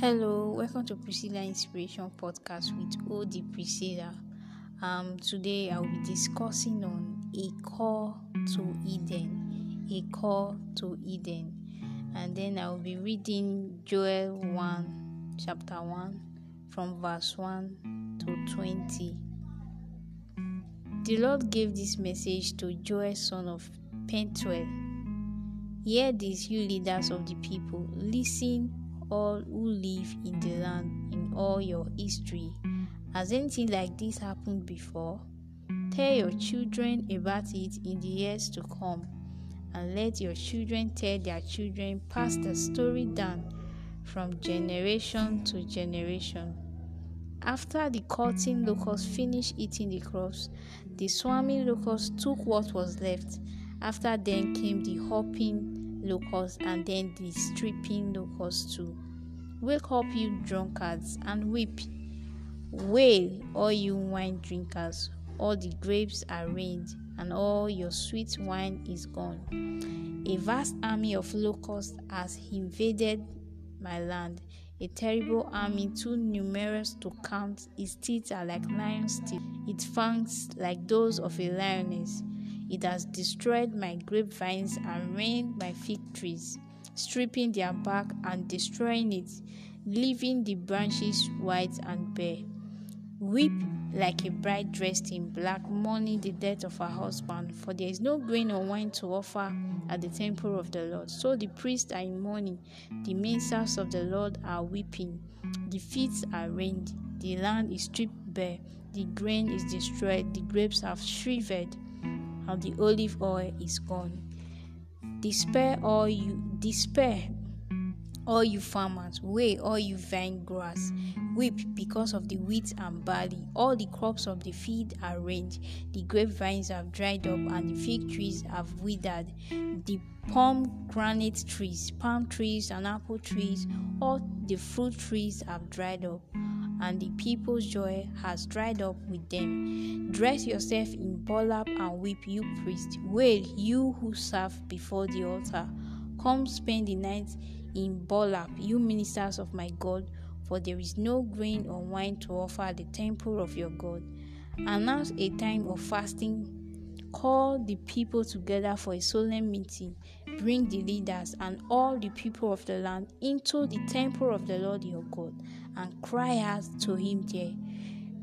Hello, welcome to Priscilla Inspiration Podcast with OD Priscilla. Um, today I will be discussing on a call to Eden, a call to Eden, and then I will be reading Joel 1, chapter 1, from verse 1 to 20. The Lord gave this message to Joel, son of Pethuel. Hear this, you leaders of the people. Listen all who live in the land in all your history. Has anything like this happened before? Tell your children about it in the years to come, and let your children tell their children, pass the story down from generation to generation. After the cutting locusts finished eating the crops, the swarming locusts took what was left. After them came the hopping locusts and then the stripping locusts too. Wake up, you drunkards, and weep. Wail, all you wine drinkers. All the grapes are rained, and all your sweet wine is gone. A vast army of locusts has invaded my land. A terrible army, too numerous to count. Its teeth are like lions' teeth, its fangs like those of a lioness. It has destroyed my grapevines and ruined my fig trees, stripping their bark and destroying it, leaving the branches white and bare. Weep like a bride dressed in black, mourning the death of her husband, for there is no grain or wine to offer at the temple of the Lord. So the priests are in mourning, the ministers of the Lord are weeping, the fields are rent, the land is stripped bare, the grain is destroyed, the grapes have shriveled and the olive oil is gone. Despair all you despair all you farmers, wail all you vine growers, weep because of the wheat and barley. All the crops of the field are ranged, the grapevines have dried up, and the fig trees have withered. The pomegranate trees, palm trees, and apple trees, all the fruit trees have dried up and the people's joy has dried up with them. Dress yourself in burlap and weep, you priest. Wail, you who serve before the altar. Come spend the night in burlap, you ministers of my God, for there is no grain or wine to offer at the temple of your God. Announce a time of fasting. Call the people together for a solemn meeting. Bring the leaders and all the people of the land into the temple of the Lord your God and cry out to him there.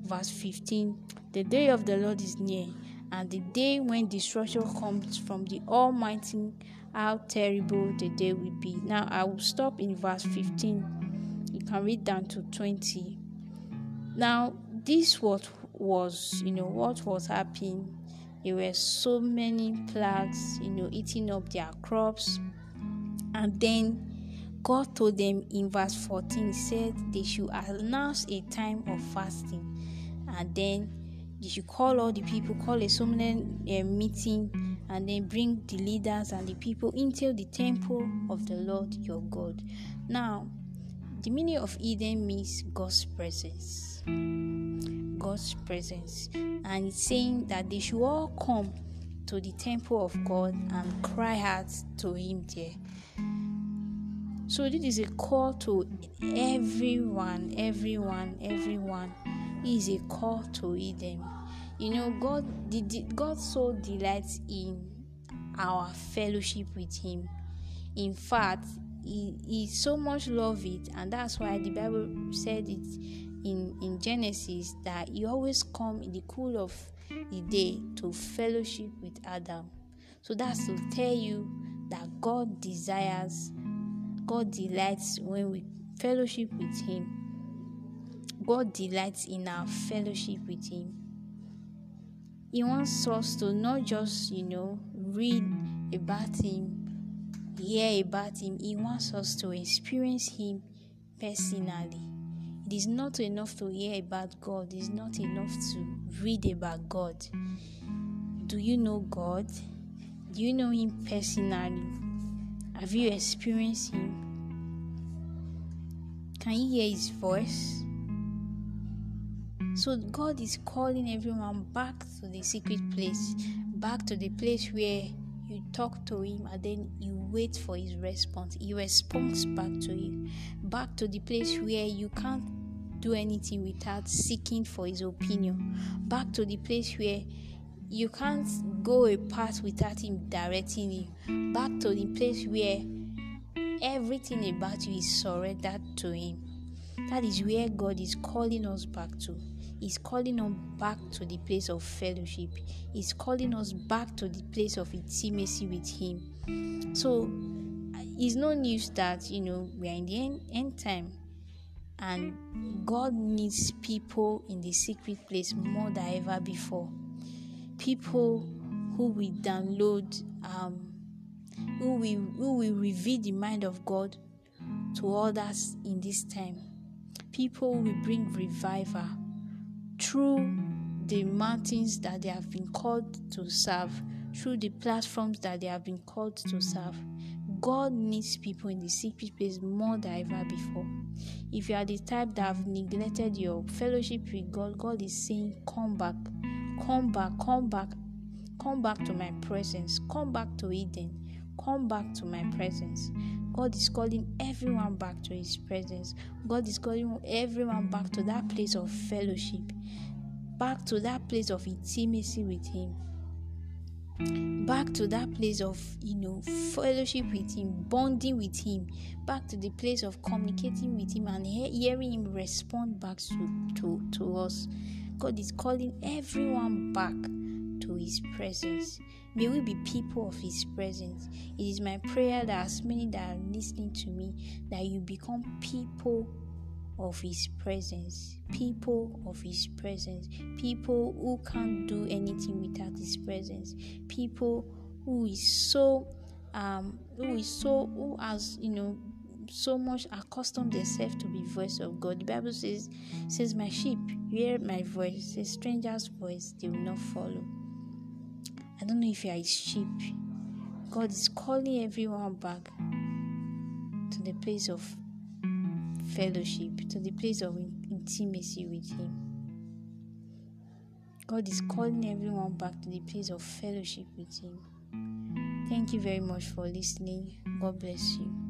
Verse 15 The day of the Lord is near, and the day when destruction comes from the Almighty, how terrible the day will be. Now I will stop in verse 15. You can read down to 20. Now, this what was, you know, what was happening. There were so many plagues, you know, eating up their crops. And then God told them in verse 14, said they should announce a time of fasting and then they should call all the people, call a solemn uh, meeting, and then bring the leaders and the people into the temple of the Lord your God. Now, the meaning of Eden means God's presence. God's presence. And saying that they should all come to the temple of God and cry out to Him there. So this is a call to everyone, everyone, everyone. It is a call to Eden. You know, God did God so delights in our fellowship with Him. In fact, He, he so much love it, and that's why the Bible said it in, in Genesis that He always come in the cool of the day to fellowship with Adam. So that's to tell you that God desires God delights when we fellowship with Him. God delights in our fellowship with Him. He wants us to not just, you know, read about Him, hear about Him. He wants us to experience Him personally. It is not enough to hear about God, it is not enough to read about God. Do you know God? Do you know Him personally? Have you experienced Him? Can you hear His voice? So, God is calling everyone back to the secret place, back to the place where you talk to him and then you wait for his response. He responds back to you back to the place where you can't do anything without seeking for his opinion. Back to the place where you can't go a path without him directing you. Back to the place where everything about you is surrendered to him. That is where god is calling us back to He's calling us back to the place of fellowship. He's calling us back to the place of intimacy with Him. So it's no news that you know we are in the end, end time and God needs people in the secret place more than ever before. People who will download, um, who will who will reveal the mind of God to others in this time. People will bring revival through the mountains that they have been called to serve, through the platforms that they have been called to serve. God needs people in the secret place more than ever before. If you are the type that have neglected your fellowship with God, God is saying, Come back, come back, come back, come back to my presence, come back to Eden, come back to my presence. God is calling everyone back to His presence. God is calling everyone back to that place of fellowship, back to that place of intimacy with Him, back to that place of you know fellowship with Him, bonding with Him, back to the place of communicating with Him and he- hearing Him respond back to, to, to us. God is calling everyone back to His presence. May we be people of His presence. It is my prayer that as many that are listening to me, that you become people of His presence. People of His presence. People who can't do anything without His presence. People who is so um who is so who has you know so much accustomed themselves to be voice of God. The Bible says says my sheep hear my voice, a stranger's voice they will not follow. I don't know if you are his sheep. God is calling everyone back to the place of fellowship, to the place of intimacy with Him. God is calling everyone back to the place of fellowship with Him. Thank you very much for listening. God bless you.